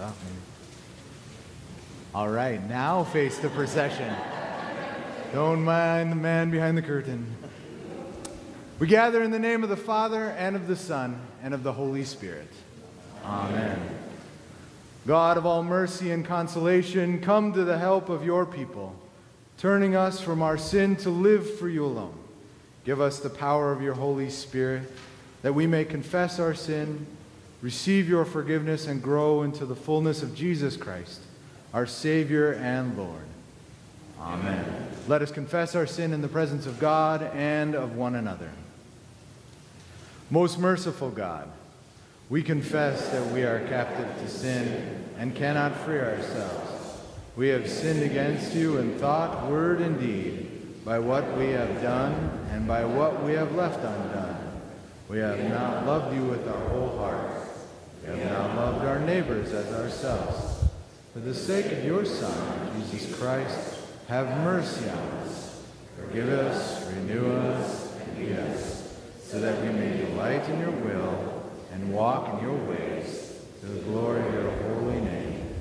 off, maybe. All right, now face the procession. Don't mind the man behind the curtain. We gather in the name of the Father, and of the Son, and of the Holy Spirit. Amen. God of all mercy and consolation, come to the help of your people, turning us from our sin to live for you alone. Give us the power of your Holy Spirit, that we may confess our sin, receive your forgiveness, and grow into the fullness of Jesus Christ, our Savior and Lord. Amen. Let us confess our sin in the presence of God and of one another. Most merciful God, we confess that we are captive to sin and cannot free ourselves. We have sinned against you in thought, word, and deed, by what we have done and by what we have left undone. We have not loved you with our whole heart. We have not loved our neighbors as ourselves. For the sake of your Son, Jesus Christ, have mercy on us. Forgive us, renew us, and lead us, so that we may delight in your will and walk in your ways to the glory of your holy name.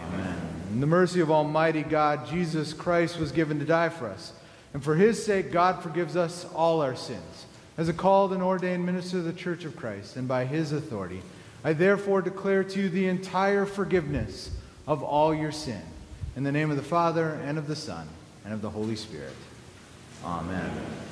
Amen. In the mercy of Almighty God, Jesus Christ was given to die for us. And for his sake, God forgives us all our sins. As a called and ordained minister of the Church of Christ, and by his authority, I therefore declare to you the entire forgiveness of all your sin. In the name of the Father, and of the Son, and of the Holy Spirit. Amen. The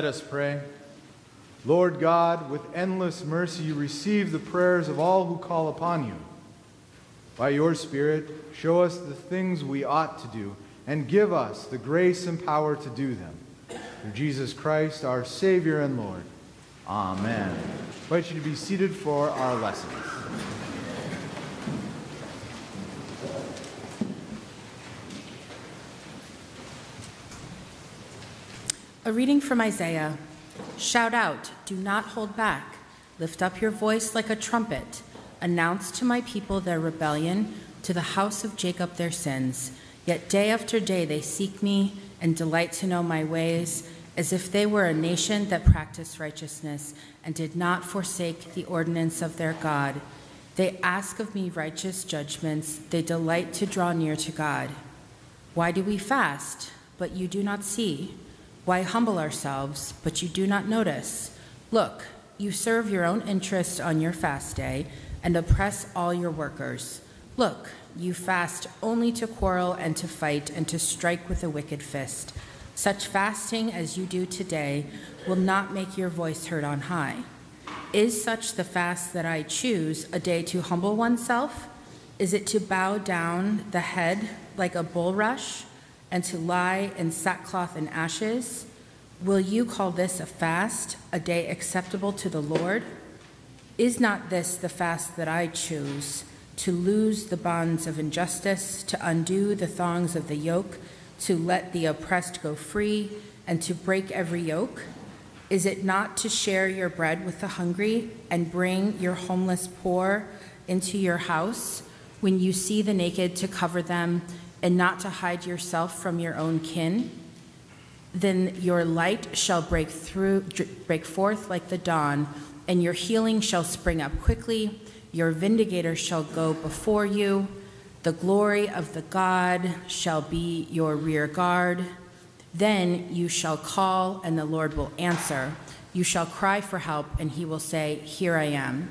Let us pray. Lord God, with endless mercy, you receive the prayers of all who call upon you. By your Spirit, show us the things we ought to do and give us the grace and power to do them. Through Jesus Christ, our Savior and Lord. Amen. I invite you to be seated for our lessons. A reading from Isaiah. Shout out, do not hold back. Lift up your voice like a trumpet. Announce to my people their rebellion, to the house of Jacob their sins. Yet day after day they seek me and delight to know my ways, as if they were a nation that practiced righteousness and did not forsake the ordinance of their God. They ask of me righteous judgments, they delight to draw near to God. Why do we fast, but you do not see? Why humble ourselves, but you do not notice? Look, you serve your own interests on your fast day and oppress all your workers. Look, you fast only to quarrel and to fight and to strike with a wicked fist. Such fasting as you do today will not make your voice heard on high. Is such the fast that I choose a day to humble oneself? Is it to bow down the head like a bulrush and to lie in sackcloth and ashes? Will you call this a fast, a day acceptable to the Lord? Is not this the fast that I choose? To loose the bonds of injustice, to undo the thongs of the yoke, to let the oppressed go free, and to break every yoke? Is it not to share your bread with the hungry and bring your homeless poor into your house? When you see the naked, to cover them and not to hide yourself from your own kin? Then your light shall break through break forth like the dawn, and your healing shall spring up quickly. Your vindicator shall go before you. The glory of the God shall be your rear guard. Then you shall call, and the Lord will answer. You shall cry for help, and he will say, Here I am.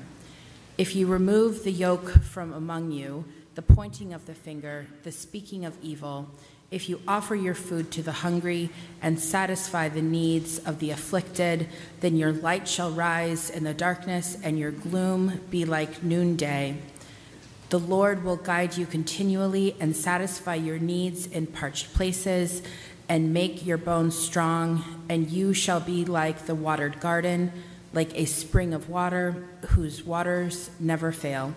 If you remove the yoke from among you, the pointing of the finger, the speaking of evil, if you offer your food to the hungry and satisfy the needs of the afflicted, then your light shall rise in the darkness and your gloom be like noonday. The Lord will guide you continually and satisfy your needs in parched places and make your bones strong, and you shall be like the watered garden, like a spring of water whose waters never fail.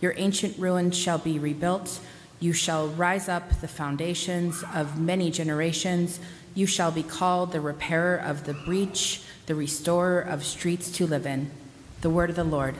Your ancient ruins shall be rebuilt you shall rise up the foundations of many generations. You shall be called the repairer of the breach, the restorer of streets to live in. The word of the Lord.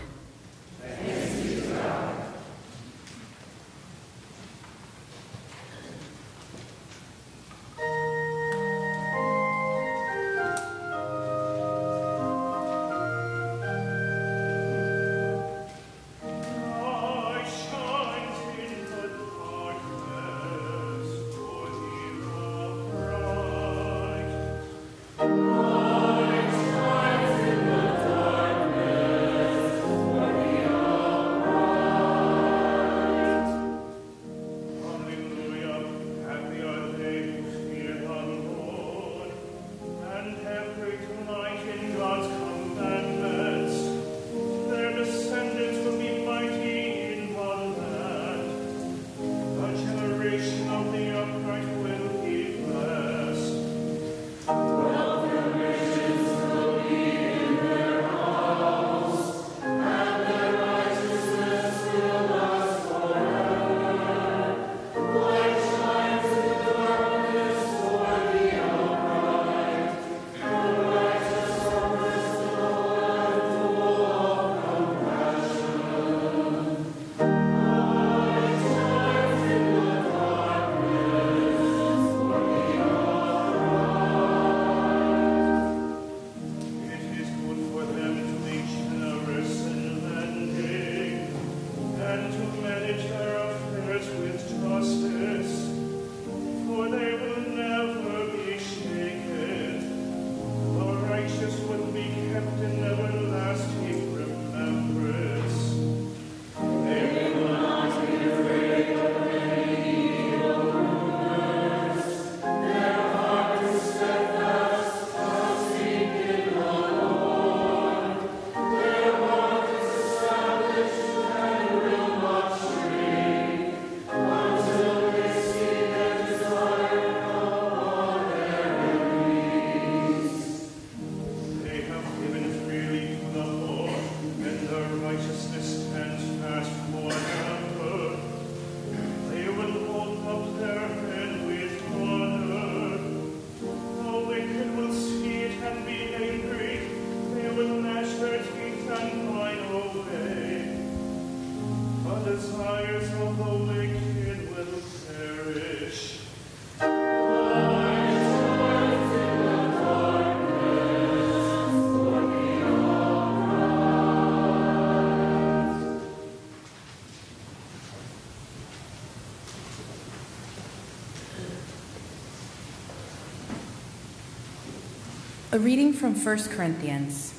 A reading from 1 Corinthians.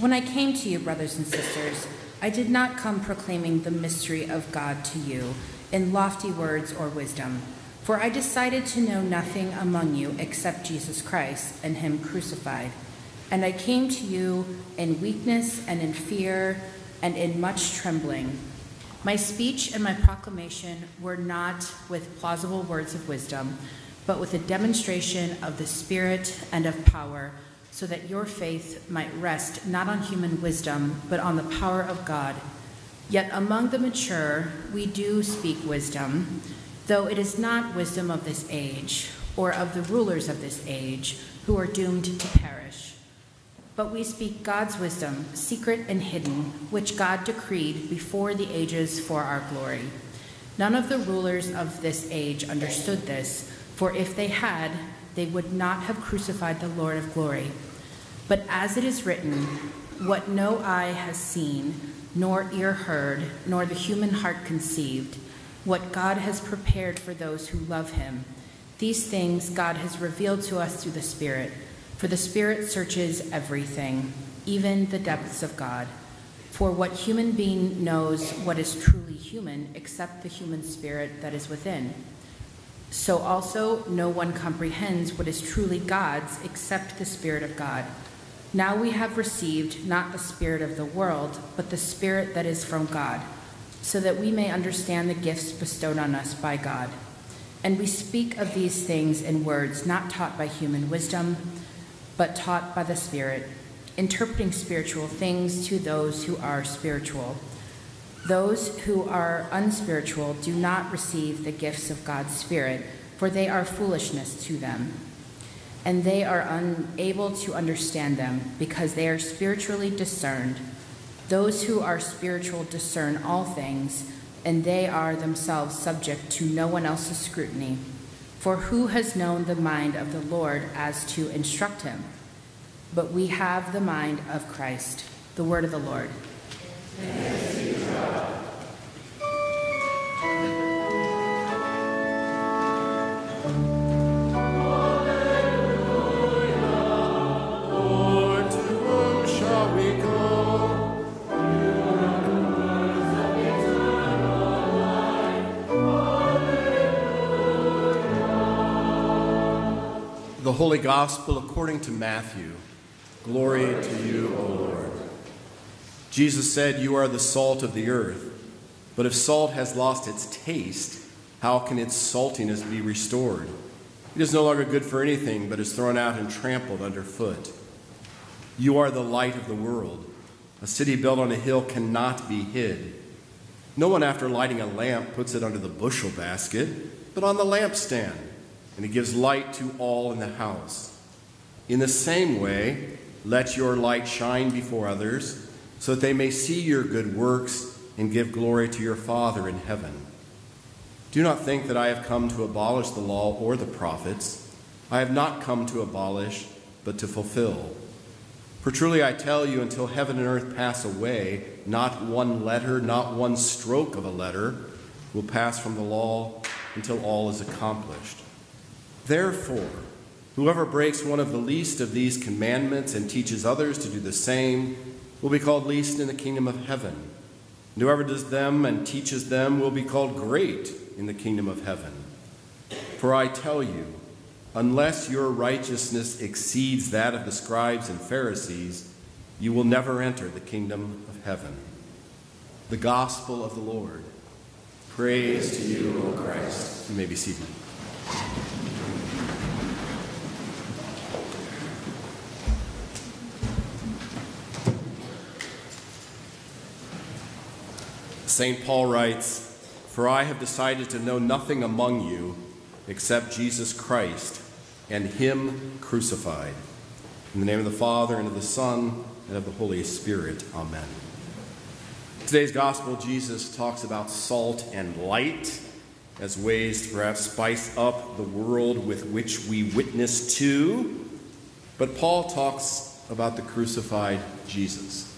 When I came to you, brothers and sisters, I did not come proclaiming the mystery of God to you in lofty words or wisdom, for I decided to know nothing among you except Jesus Christ and Him crucified. And I came to you in weakness and in fear and in much trembling. My speech and my proclamation were not with plausible words of wisdom but with a demonstration of the Spirit and of power, so that your faith might rest not on human wisdom, but on the power of God. Yet among the mature we do speak wisdom, though it is not wisdom of this age, or of the rulers of this age, who are doomed to perish. But we speak God's wisdom, secret and hidden, which God decreed before the ages for our glory. None of the rulers of this age understood this for if they had, they would not have crucified the Lord of glory. But as it is written, what no eye has seen, nor ear heard, nor the human heart conceived, what God has prepared for those who love him, these things God has revealed to us through the Spirit. For the Spirit searches everything, even the depths of God. For what human being knows what is truly human except the human spirit that is within? So also no one comprehends what is truly God's except the Spirit of God. Now we have received not the Spirit of the world, but the Spirit that is from God, so that we may understand the gifts bestowed on us by God. And we speak of these things in words not taught by human wisdom, but taught by the Spirit, interpreting spiritual things to those who are spiritual. Those who are unspiritual do not receive the gifts of God's Spirit, for they are foolishness to them. And they are unable to understand them because they are spiritually discerned. Those who are spiritual discern all things, and they are themselves subject to no one else's scrutiny. For who has known the mind of the Lord as to instruct him? But we have the mind of Christ. The word of the Lord. The Holy Gospel according to Matthew. Glory to you, O Lord. Jesus said, You are the salt of the earth. But if salt has lost its taste, how can its saltiness be restored? It is no longer good for anything, but is thrown out and trampled underfoot. You are the light of the world. A city built on a hill cannot be hid. No one, after lighting a lamp, puts it under the bushel basket, but on the lampstand, and it gives light to all in the house. In the same way, let your light shine before others, so that they may see your good works and give glory to your Father in heaven. Do not think that I have come to abolish the law or the prophets. I have not come to abolish, but to fulfill. For truly I tell you, until heaven and earth pass away, not one letter, not one stroke of a letter will pass from the law until all is accomplished. Therefore, whoever breaks one of the least of these commandments and teaches others to do the same will be called least in the kingdom of heaven. And whoever does them and teaches them will be called great in the kingdom of heaven. For I tell you, unless your righteousness exceeds that of the scribes and Pharisees, you will never enter the kingdom of heaven. The gospel of the Lord. Praise to you, O Christ. You may be seated. St. Paul writes, For I have decided to know nothing among you except Jesus Christ and Him crucified. In the name of the Father, and of the Son, and of the Holy Spirit. Amen. Today's Gospel, Jesus talks about salt and light as ways to perhaps spice up the world with which we witness to. But Paul talks about the crucified Jesus.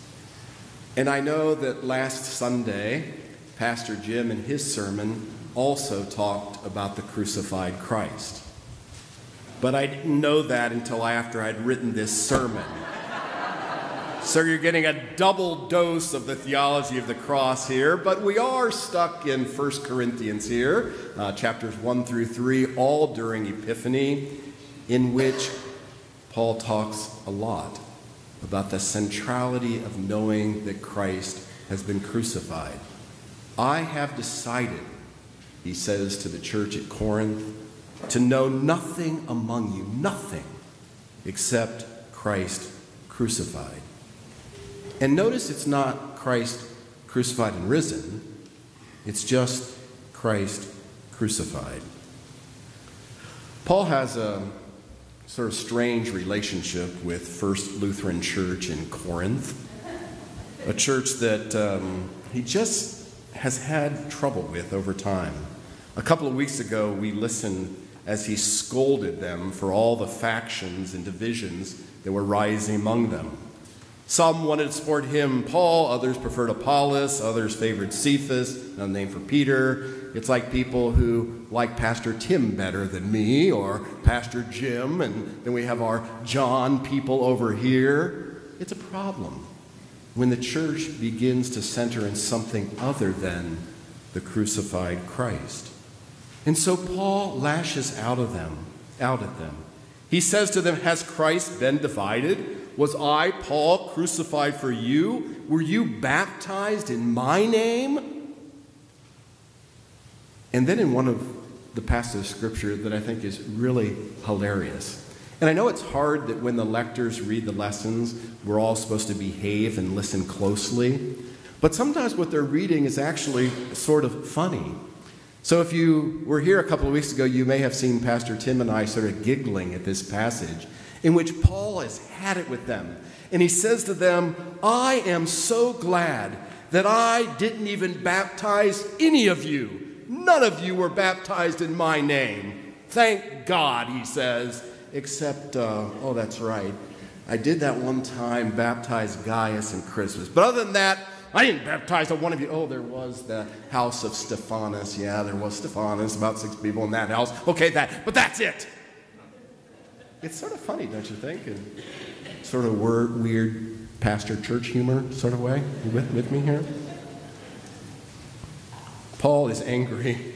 And I know that last Sunday, Pastor Jim in his sermon also talked about the crucified Christ. but I didn't know that until after I'd written this sermon. So you're getting a double dose of the theology of the cross here, but we are stuck in 1 Corinthians here, uh, chapters 1 through 3, all during Epiphany, in which Paul talks a lot about the centrality of knowing that Christ has been crucified. I have decided, he says to the church at Corinth, to know nothing among you, nothing except Christ crucified. And notice it's not Christ crucified and risen, it's just Christ crucified. Paul has a sort of strange relationship with First Lutheran Church in Corinth, a church that um, he just has had trouble with over time. A couple of weeks ago, we listened as he scolded them for all the factions and divisions that were rising among them. Some wanted to support him, Paul, others preferred Apollos, others favored Cephas, another name for Peter. It's like people who like Pastor Tim better than me, or Pastor Jim, and then we have our John people over here. It's a problem when the church begins to center in something other than the crucified Christ. And so Paul lashes out of them, out at them. He says to them, Has Christ been divided? Was I, Paul, crucified for you? Were you baptized in my name? And then in one of the passages of scripture that I think is really hilarious. And I know it's hard that when the lectors read the lessons, we're all supposed to behave and listen closely. But sometimes what they're reading is actually sort of funny. So if you were here a couple of weeks ago, you may have seen Pastor Tim and I sort of giggling at this passage in which Paul has had it with them. And he says to them, I am so glad that I didn't even baptize any of you. None of you were baptized in my name. Thank God, he says, except, uh, oh, that's right. I did that one time, baptize Gaius and Crispus. But other than that, I didn't baptize a one of you. Oh, there was the house of Stephanas. Yeah, there was Stephanas, about six people in that house. Okay, that, but that's it. It's sort of funny, don't you think? And sort of word, weird pastor church humor sort of way. You with, with me here? Paul is angry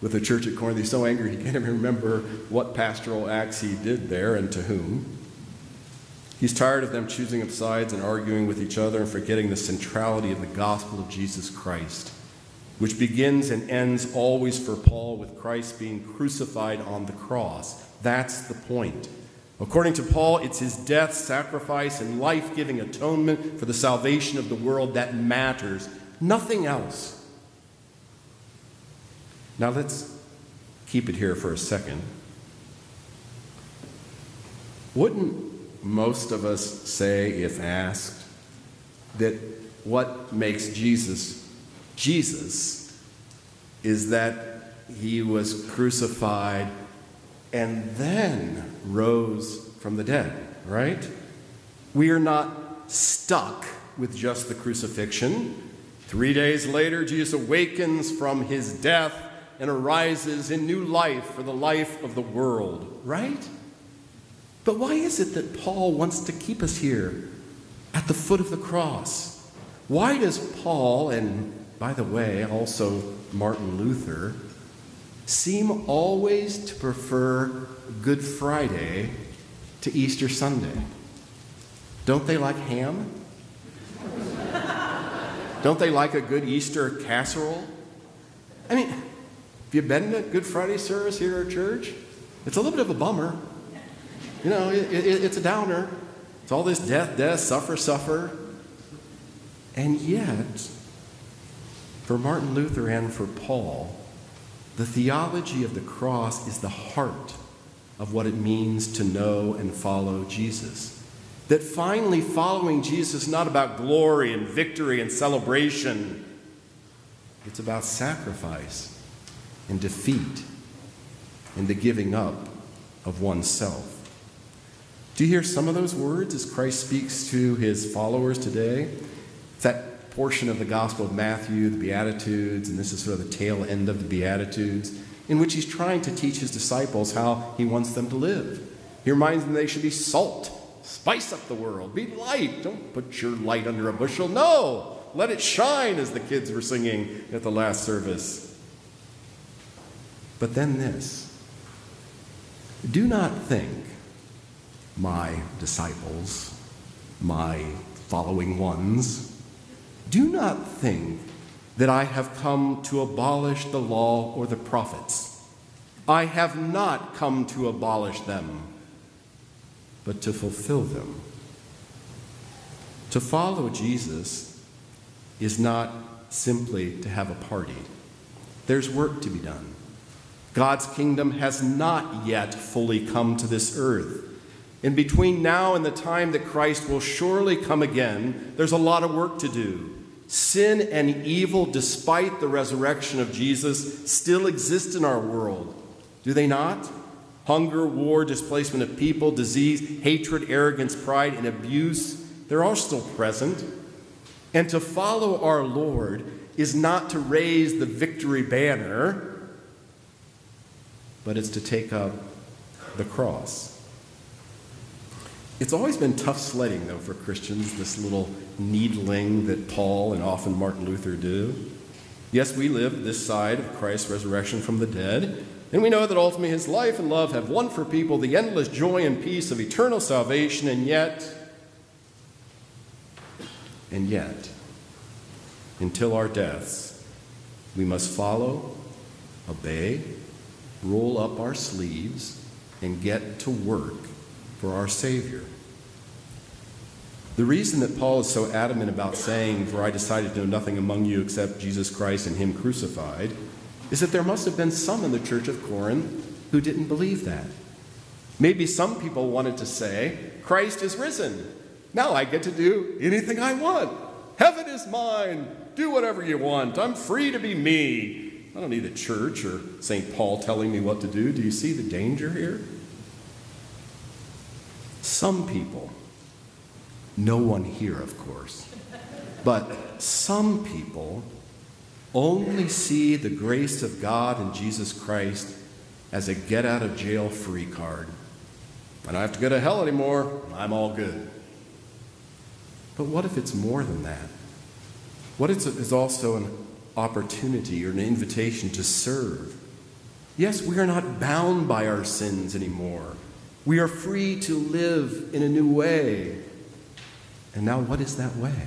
with the church at Corinth. He's so angry he can't even remember what pastoral acts he did there and to whom. He's tired of them choosing up sides and arguing with each other and forgetting the centrality of the gospel of Jesus Christ, which begins and ends always for Paul with Christ being crucified on the cross. That's the point. According to Paul, it's his death, sacrifice, and life giving atonement for the salvation of the world that matters, nothing else. Now let's keep it here for a second. Wouldn't most of us say, if asked, that what makes Jesus Jesus is that he was crucified and then rose from the dead, right? We are not stuck with just the crucifixion. Three days later, Jesus awakens from his death and arises in new life for the life of the world, right? But why is it that Paul wants to keep us here at the foot of the cross? Why does Paul, and by the way, also Martin Luther, seem always to prefer Good Friday to Easter Sunday. Don't they like ham? Don't they like a good Easter casserole? I mean, have you been to Good Friday service here at church? It's a little bit of a bummer. You know, it, it, it's a downer. It's all this death, death, suffer, suffer. And yet, for Martin Luther and for Paul, the theology of the cross is the heart of what it means to know and follow Jesus. That finally following Jesus is not about glory and victory and celebration, it's about sacrifice and defeat and the giving up of oneself. Do you hear some of those words as Christ speaks to his followers today? It's that portion of the Gospel of Matthew, the Beatitudes, and this is sort of the tail end of the Beatitudes. in which he's trying to teach his disciples how he wants them to live. He reminds them they should be salt, spice up the world, be light. Don't put your light under a bushel. No, let it shine, as the kids were singing at the last service. But then this do not think, my disciples, my following ones, do not think that I have come to abolish the law or the prophets. I have not come to abolish them, but to fulfill them. To follow Jesus is not simply to have a party, there's work to be done. God's kingdom has not yet fully come to this earth. And between now and the time that Christ will surely come again, there's a lot of work to do. Sin and evil, despite the resurrection of Jesus, still exist in our world. Do they not? Hunger, war, displacement of people, disease, hatred, arrogance, pride, and abuse, they're all still present. And to follow our Lord is not to raise the victory banner, but it's to take up the cross. It's always been tough sledding, though, for Christians, this little needling that Paul and often Martin Luther do. Yes, we live this side of Christ's resurrection from the dead, and we know that ultimately his life and love have won for people the endless joy and peace of eternal salvation, and yet, and yet, until our deaths, we must follow, obey, roll up our sleeves, and get to work for our Savior. The reason that Paul is so adamant about saying, For I decided to know nothing among you except Jesus Christ and Him crucified, is that there must have been some in the church of Corinth who didn't believe that. Maybe some people wanted to say, Christ is risen. Now I get to do anything I want. Heaven is mine. Do whatever you want. I'm free to be me. I don't need a church or St. Paul telling me what to do. Do you see the danger here? Some people, no one here, of course, but some people only see the grace of God in Jesus Christ as a get out of jail free card. I don't have to go to hell anymore. I'm all good. But what if it's more than that? What if it's also an opportunity or an invitation to serve? Yes, we are not bound by our sins anymore. We are free to live in a new way. And now, what is that way?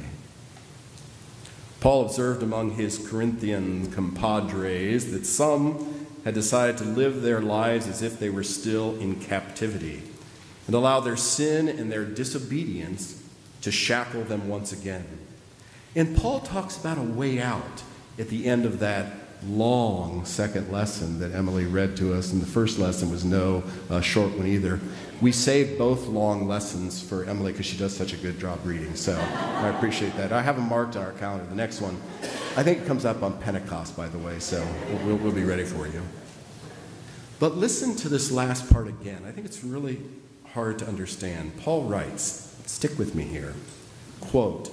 Paul observed among his Corinthian compadres that some had decided to live their lives as if they were still in captivity and allow their sin and their disobedience to shackle them once again. And Paul talks about a way out at the end of that long second lesson that Emily read to us, and the first lesson was no uh, short one either. We saved both long lessons for Emily because she does such a good job reading, so I appreciate that. I have them marked on our calendar. The next one, I think it comes up on Pentecost, by the way, so we'll, we'll be ready for you. But listen to this last part again. I think it's really hard to understand. Paul writes, stick with me here, quote,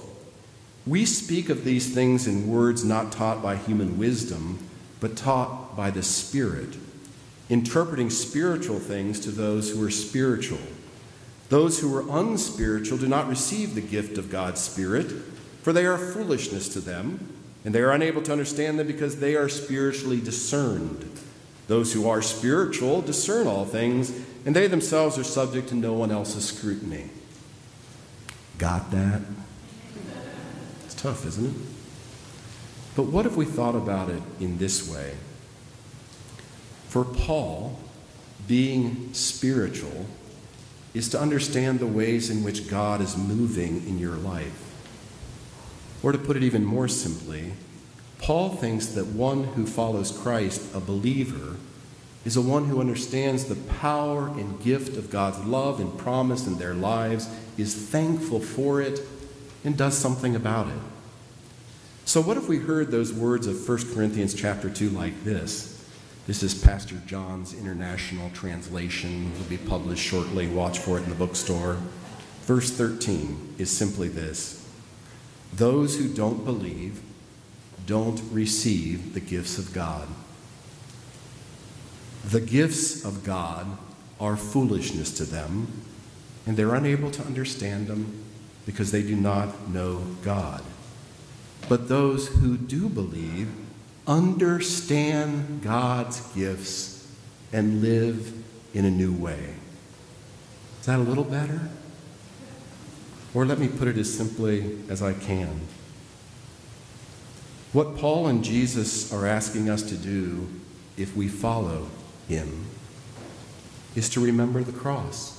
we speak of these things in words not taught by human wisdom, but taught by the Spirit, interpreting spiritual things to those who are spiritual. Those who are unspiritual do not receive the gift of God's Spirit, for they are foolishness to them, and they are unable to understand them because they are spiritually discerned. Those who are spiritual discern all things, and they themselves are subject to no one else's scrutiny. Got that? Tough, isn't it? But what if we thought about it in this way? For Paul, being spiritual is to understand the ways in which God is moving in your life. Or to put it even more simply, Paul thinks that one who follows Christ, a believer, is a one who understands the power and gift of God's love and promise in their lives, is thankful for it, and does something about it. So what if we heard those words of 1 Corinthians chapter 2 like this? This is Pastor John's international translation. It will be published shortly. Watch for it in the bookstore. Verse 13 is simply this Those who don't believe don't receive the gifts of God. The gifts of God are foolishness to them, and they're unable to understand them because they do not know God. But those who do believe understand God's gifts and live in a new way. Is that a little better? Or let me put it as simply as I can. What Paul and Jesus are asking us to do if we follow him is to remember the cross.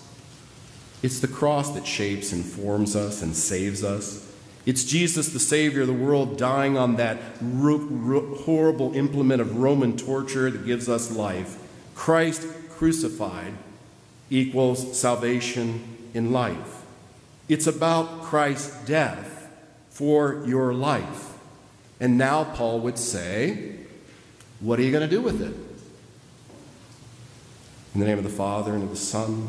It's the cross that shapes and forms us and saves us. It's Jesus, the Savior of the world, dying on that horrible implement of Roman torture that gives us life. Christ crucified equals salvation in life. It's about Christ's death for your life. And now Paul would say, What are you going to do with it? In the name of the Father, and of the Son,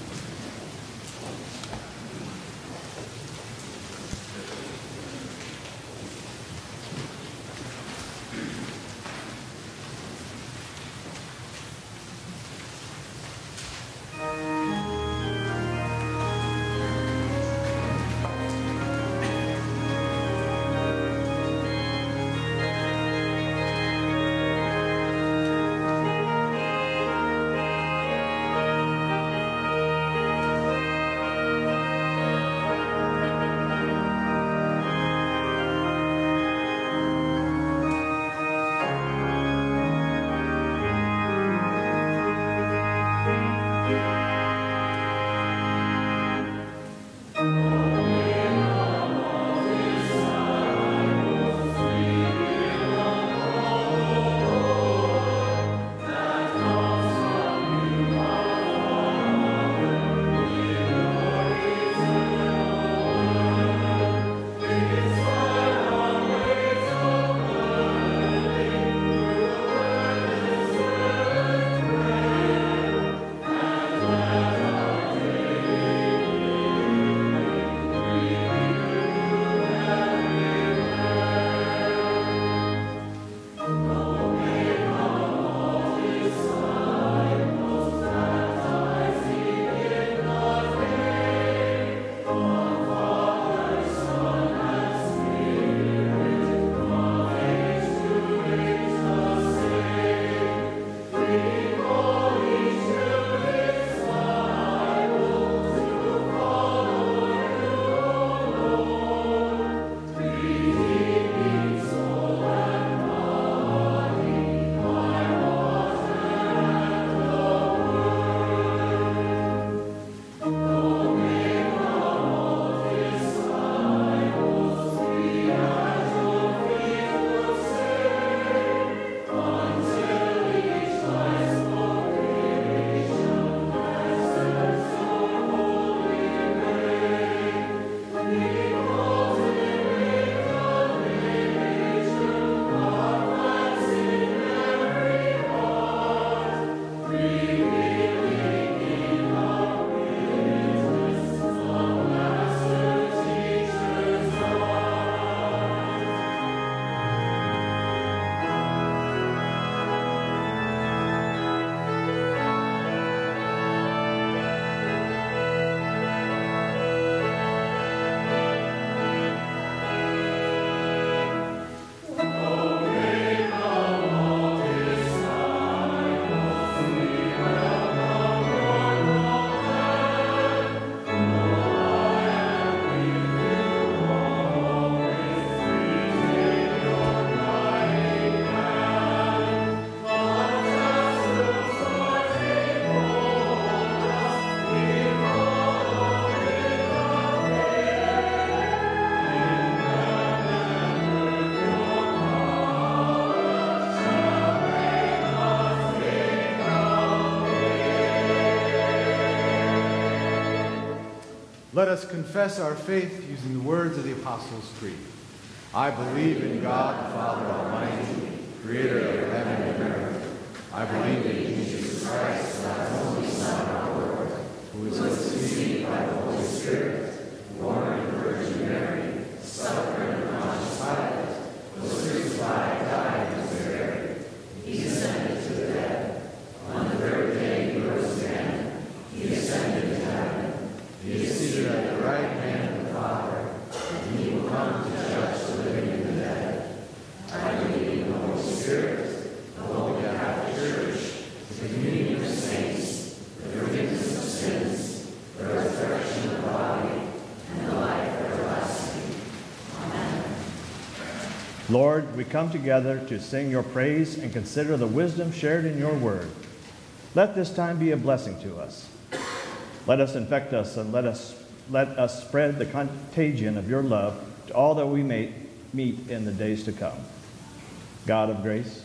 Let us confess our faith using the words of the Apostles' Creed. I believe in God, the Father Almighty, creator of heaven and earth. I believe in Jesus Christ, God's only Son, our Lord, who was conceived by the Holy Spirit, born of the Virgin Mary, suffered under Pontius Pilate, was crucified, died, and was buried. Lord, we come together to sing your praise and consider the wisdom shared in your word. Let this time be a blessing to us. Let us infect us and let us, let us spread the contagion of your love to all that we may meet in the days to come. God of grace,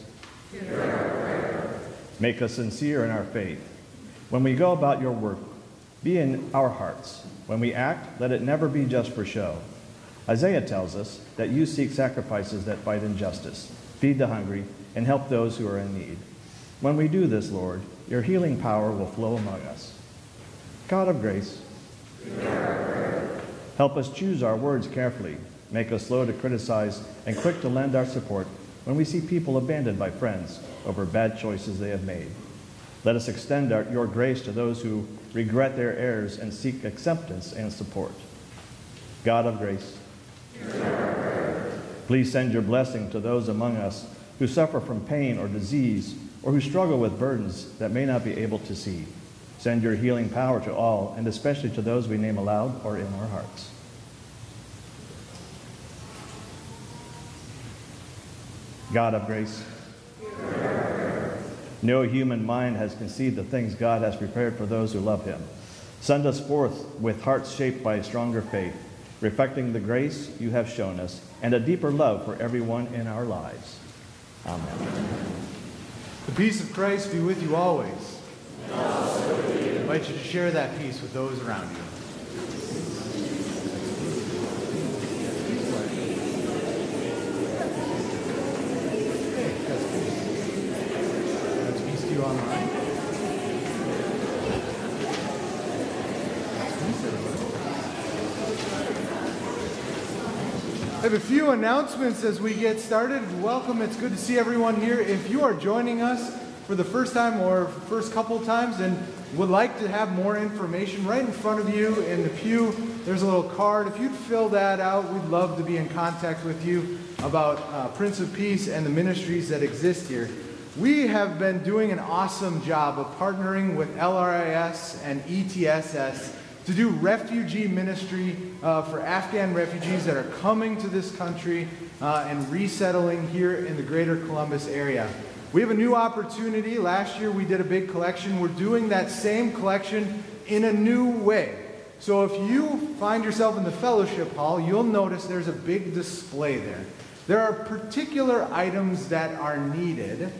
make us sincere in our faith. When we go about your work, be in our hearts. When we act, let it never be just for show. Isaiah tells us that you seek sacrifices that fight injustice, feed the hungry, and help those who are in need. When we do this, Lord, your healing power will flow among us. God of grace, help us choose our words carefully. Make us slow to criticize and quick to lend our support when we see people abandoned by friends over bad choices they have made. Let us extend our, your grace to those who regret their errors and seek acceptance and support. God of grace, please send your blessing to those among us who suffer from pain or disease or who struggle with burdens that may not be able to see. Send your healing power to all, and especially to those we name aloud or in our hearts. God of grace, no human mind has conceived the things God has prepared for those who love him. Send us forth with hearts shaped by a stronger faith, reflecting the grace you have shown us and a deeper love for everyone in our lives. Amen. The peace of Christ be with you always. I invite you to share that peace with those around you. That's peace to you online. I have a announcements as we get started. Welcome. It's good to see everyone here. If you are joining us for the first time or first couple times and would like to have more information, right in front of you in the pew, there's a little card. If you'd fill that out, we'd love to be in contact with you about uh, Prince of Peace and the ministries that exist here. We have been doing an awesome job of partnering with LRIS and ETSS to do refugee ministry uh, for Afghan refugees that are coming to this country uh, and resettling here in the greater Columbus area. We have a new opportunity. Last year we did a big collection. We're doing that same collection in a new way. So if you find yourself in the fellowship hall, you'll notice there's a big display there. There are particular items that are needed,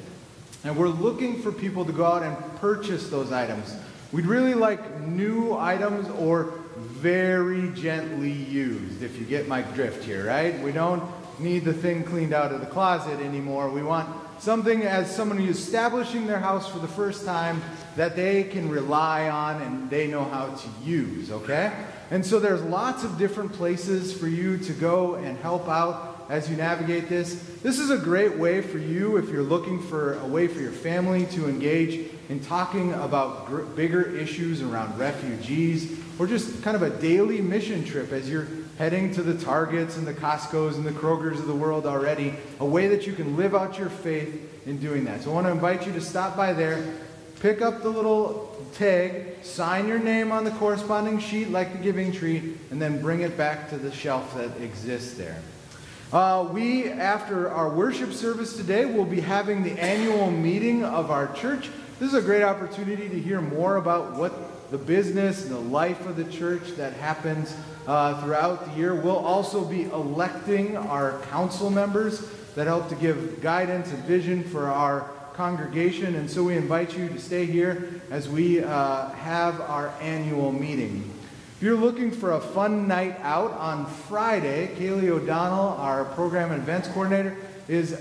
and we're looking for people to go out and purchase those items. We'd really like new items or very gently used, if you get my drift here, right? We don't need the thing cleaned out of the closet anymore. We want something as someone who's establishing their house for the first time that they can rely on and they know how to use, okay? And so there's lots of different places for you to go and help out as you navigate this. This is a great way for you if you're looking for a way for your family to engage in talking about gr- bigger issues around refugees or just kind of a daily mission trip as you're heading to the Targets and the Costco's and the Kroger's of the world already, a way that you can live out your faith in doing that. So I want to invite you to stop by there, pick up the little tag, sign your name on the corresponding sheet like the giving tree, and then bring it back to the shelf that exists there. Uh, we, after our worship service today, will be having the annual meeting of our church. This is a great opportunity to hear more about what the business and the life of the church that happens uh, throughout the year. We'll also be electing our council members that help to give guidance and vision for our congregation. And so we invite you to stay here as we uh, have our annual meeting. If you're looking for a fun night out on Friday, Kaylee O'Donnell, our program and events coordinator, is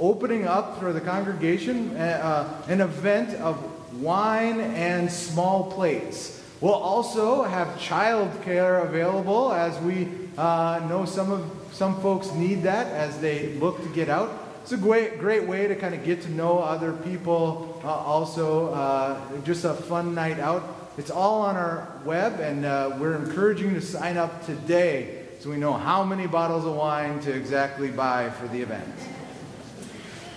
opening up for the congregation uh, uh, an event of wine and small plates. We'll also have childcare available as we uh, know some of some folks need that as they look to get out. It's a great, great way to kind of get to know other people. Uh, also, uh, just a fun night out. It's all on our web, and uh, we're encouraging you to sign up today so we know how many bottles of wine to exactly buy for the event.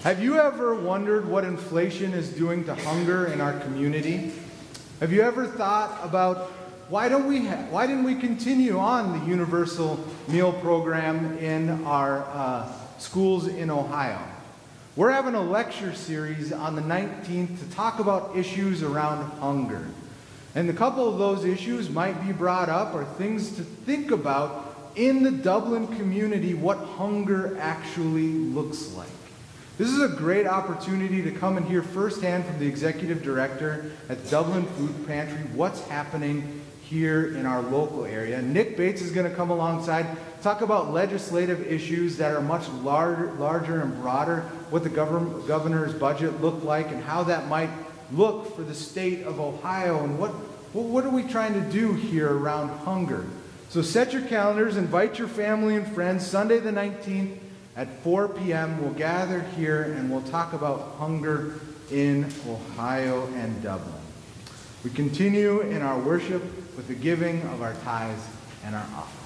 Have you ever wondered what inflation is doing to hunger in our community? Have you ever thought about why don't we ha- why didn't we continue on the universal meal program in our uh, schools in Ohio. We're having a lecture series on the 19th to talk about issues around hunger. And a couple of those issues might be brought up or things to think about in the Dublin community what hunger actually looks like. This is a great opportunity to come and hear firsthand from the executive director at Dublin Food Pantry what's happening here in our local area. Nick Bates is going to come alongside, talk about legislative issues that are much larger, larger and broader, what the governor, governor's budget looked like, and how that might look for the state of Ohio, and what, what are we trying to do here around hunger. So set your calendars, invite your family and friends. Sunday the 19th at 4 p.m., we'll gather here and we'll talk about hunger in Ohio and Dublin. We continue in our worship with the giving of our tithes and our offerings.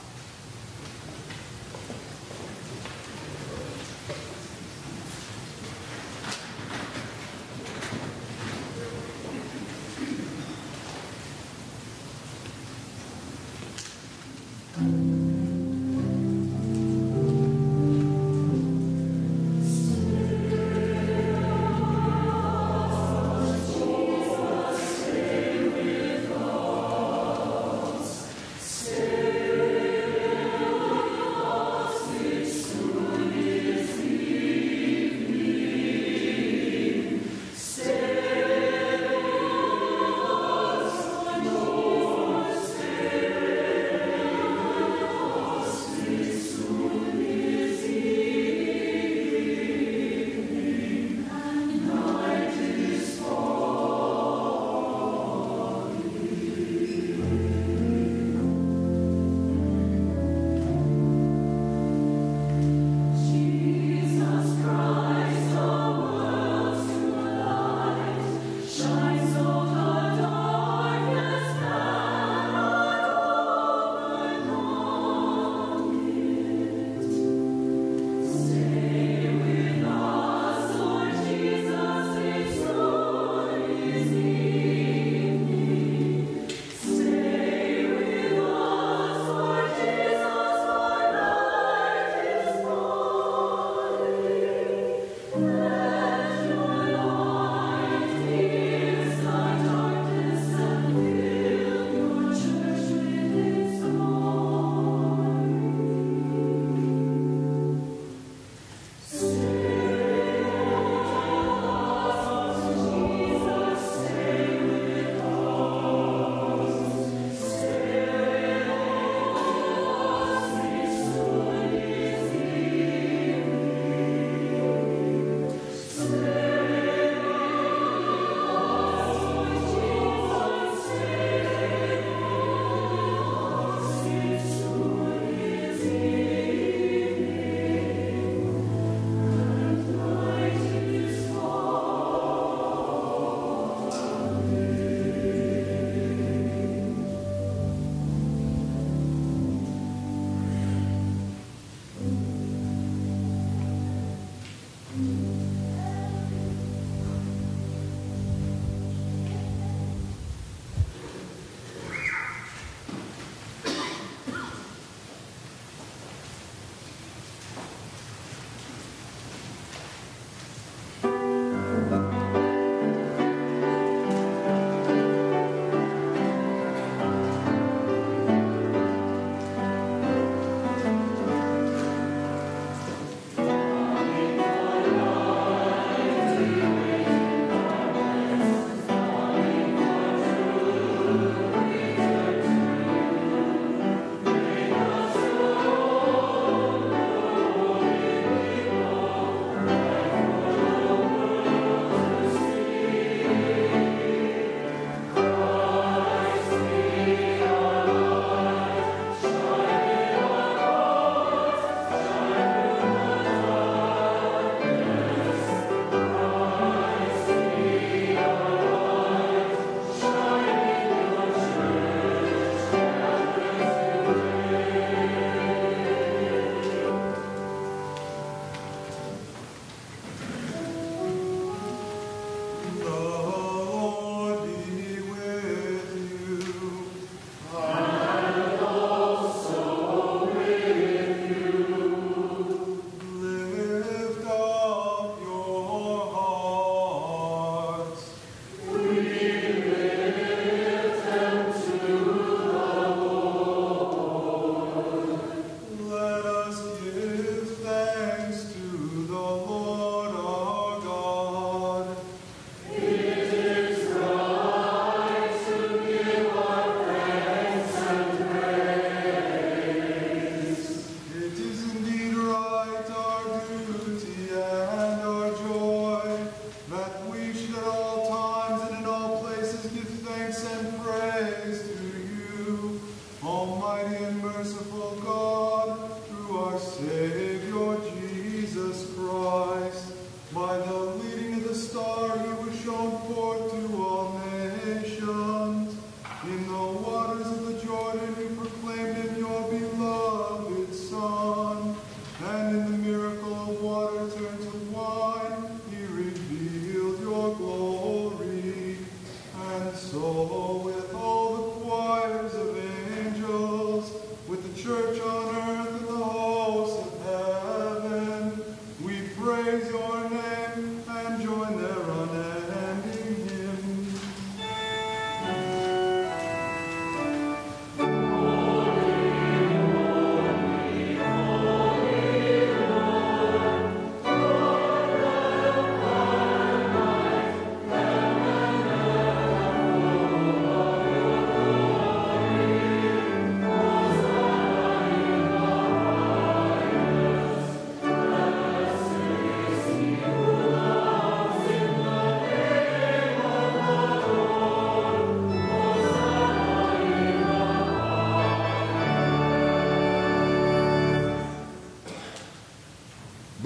with all the choirs of angels, with the church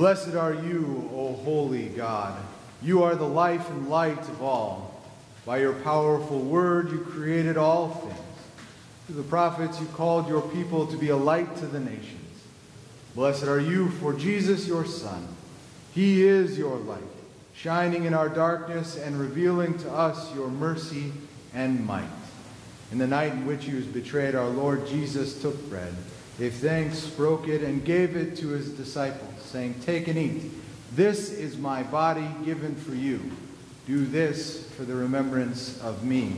Blessed are you, O holy God. You are the life and light of all. By your powerful word, you created all things. Through the prophets, you called your people to be a light to the nations. Blessed are you for Jesus, your Son. He is your light, shining in our darkness and revealing to us your mercy and might. In the night in which he was betrayed, our Lord Jesus took bread, gave thanks, broke it, and gave it to his disciples, saying, Take and eat. This is my body given for you. Do this for the remembrance of me.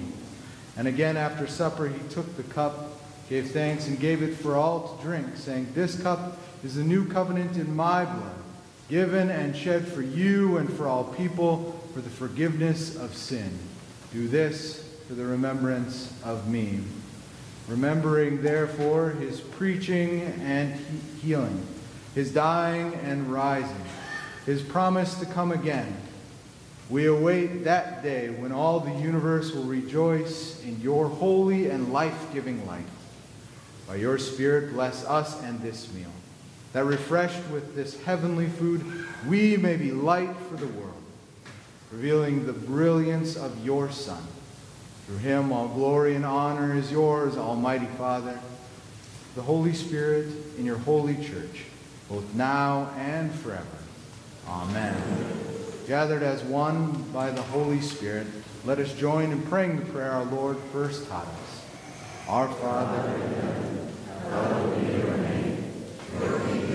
And again, after supper, he took the cup, gave thanks, and gave it for all to drink, saying, This cup is the new covenant in my blood, given and shed for you and for all people for the forgiveness of sin. Do this for the remembrance of me. Remembering, therefore, his preaching and healing, his dying and rising, his promise to come again, we await that day when all the universe will rejoice in your holy and life giving light. By your Spirit, bless us and this meal, that refreshed with this heavenly food, we may be light for the world, revealing the brilliance of your Son through him, all glory and honor is yours, Almighty Father, the Holy Spirit, in your holy church, both now and forever. Amen. Gathered as one by the Holy Spirit, let us join in praying the prayer our Lord first taught us. Our Father, hallowed be your name. Your kingdom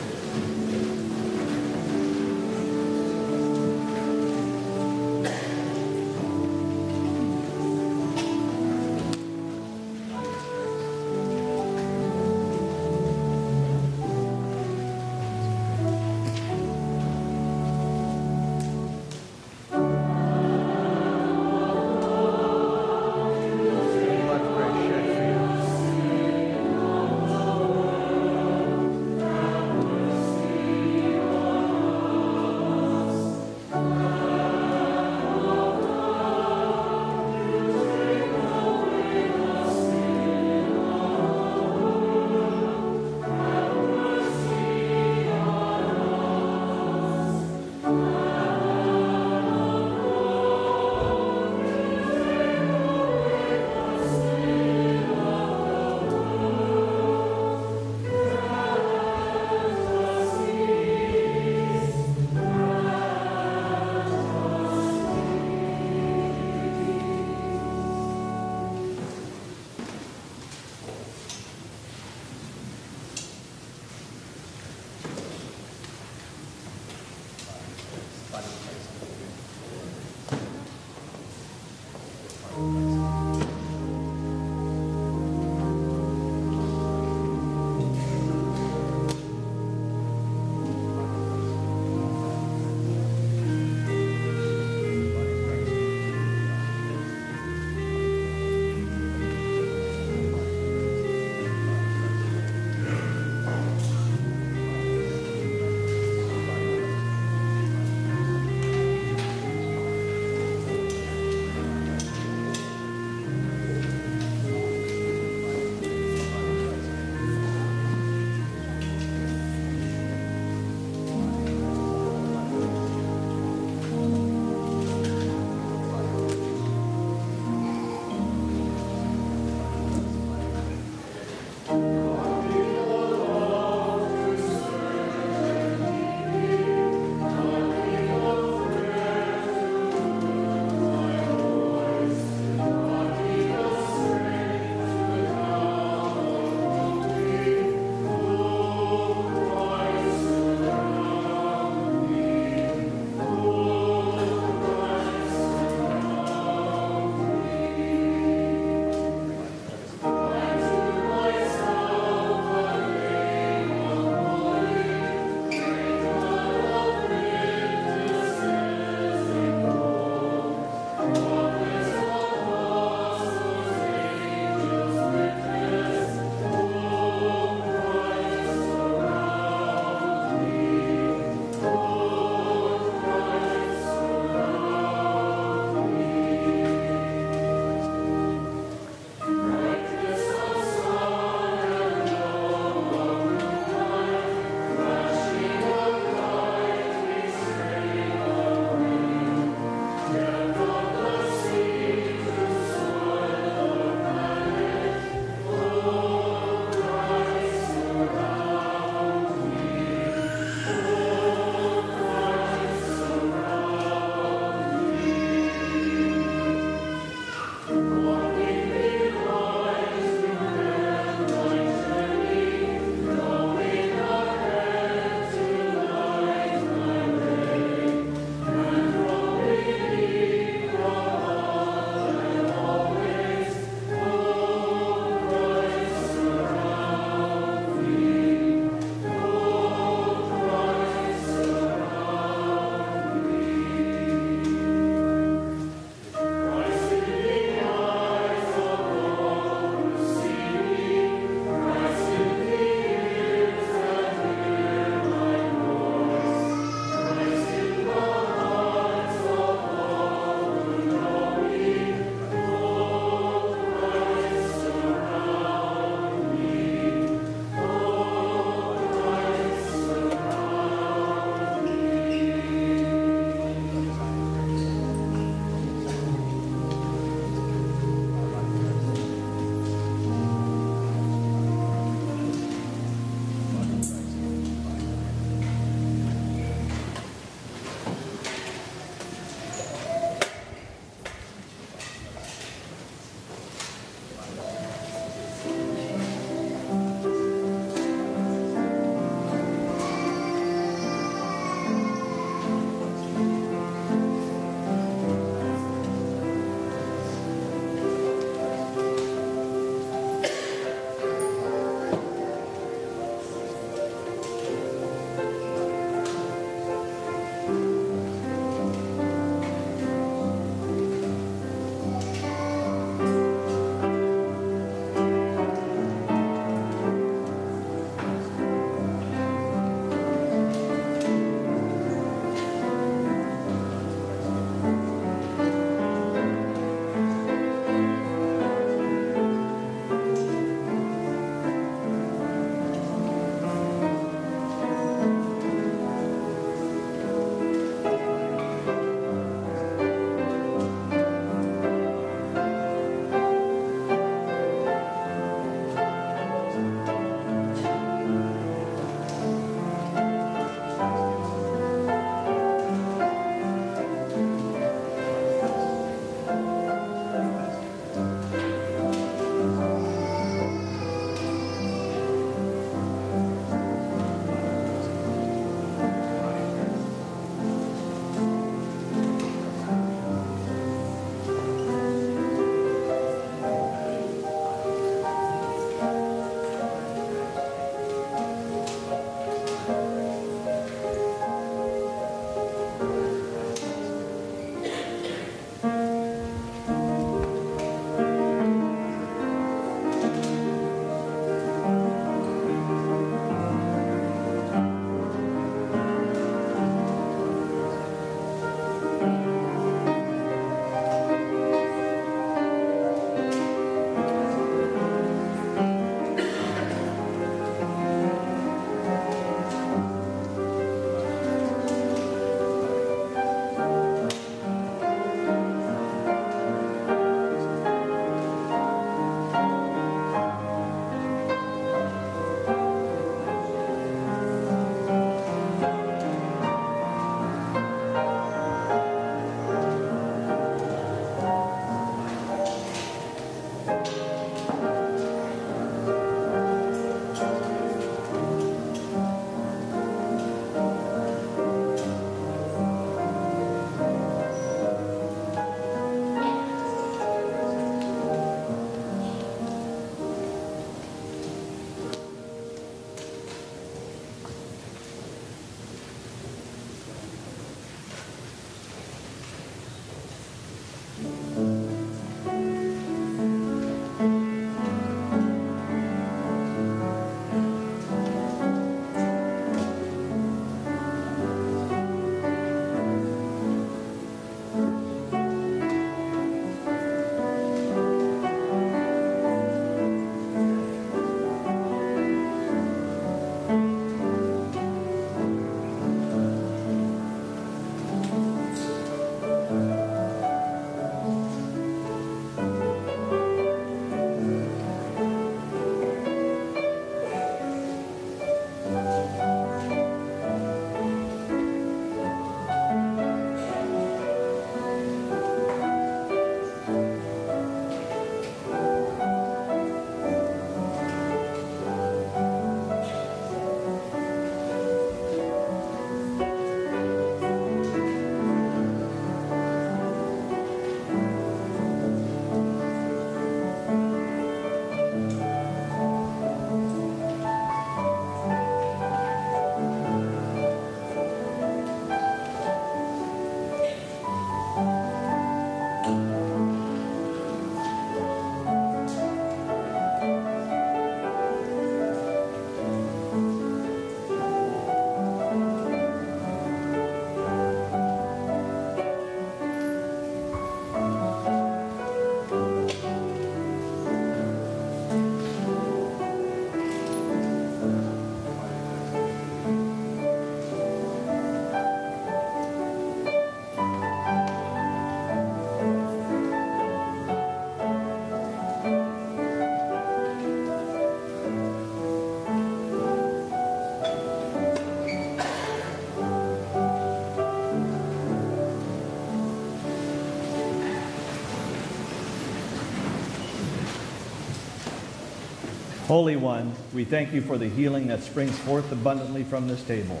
Holy One, we thank you for the healing that springs forth abundantly from this table.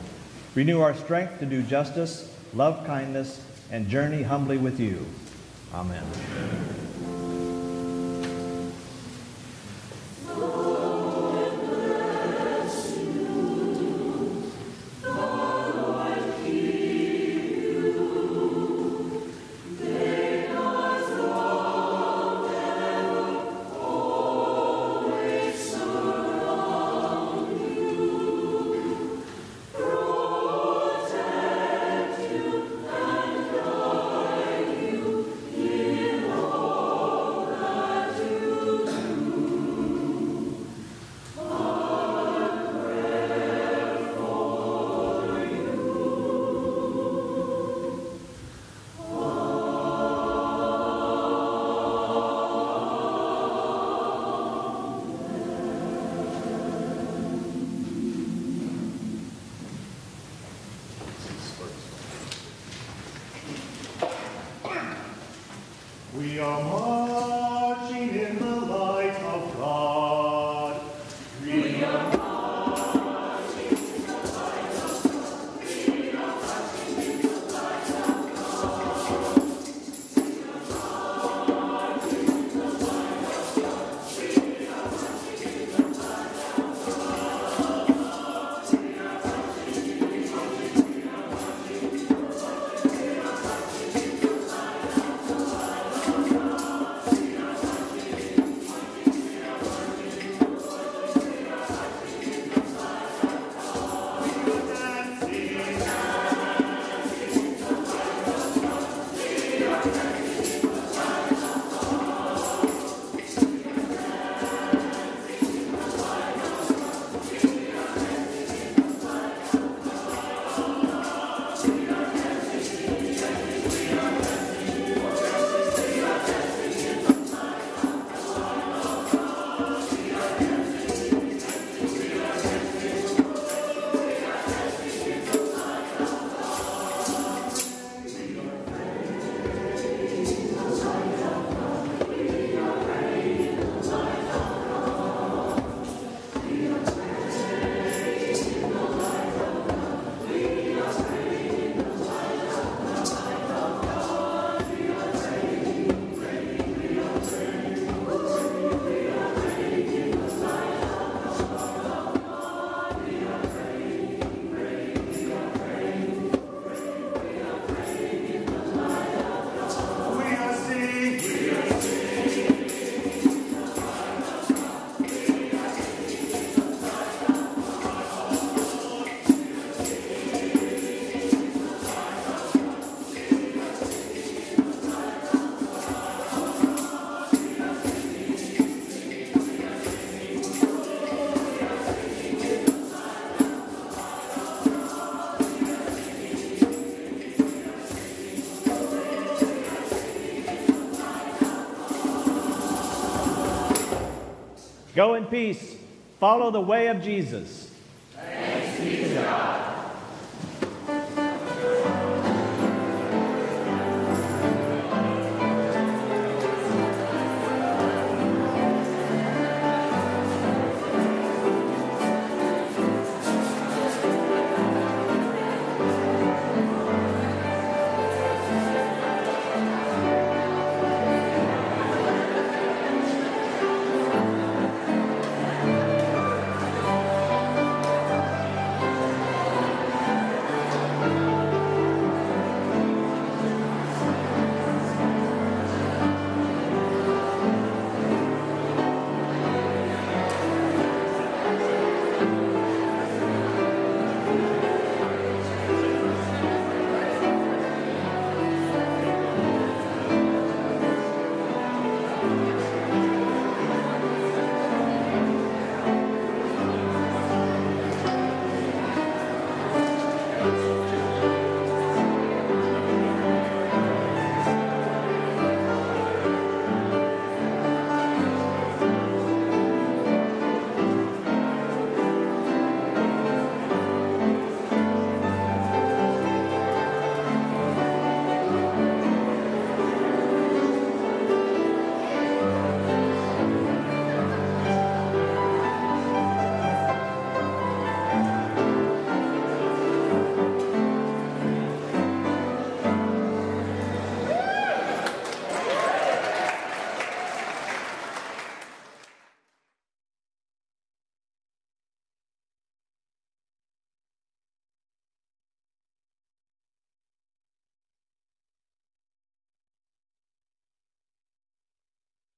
Renew our strength to do justice, love kindness, and journey humbly with you. Amen. We Go in peace. Follow the way of Jesus.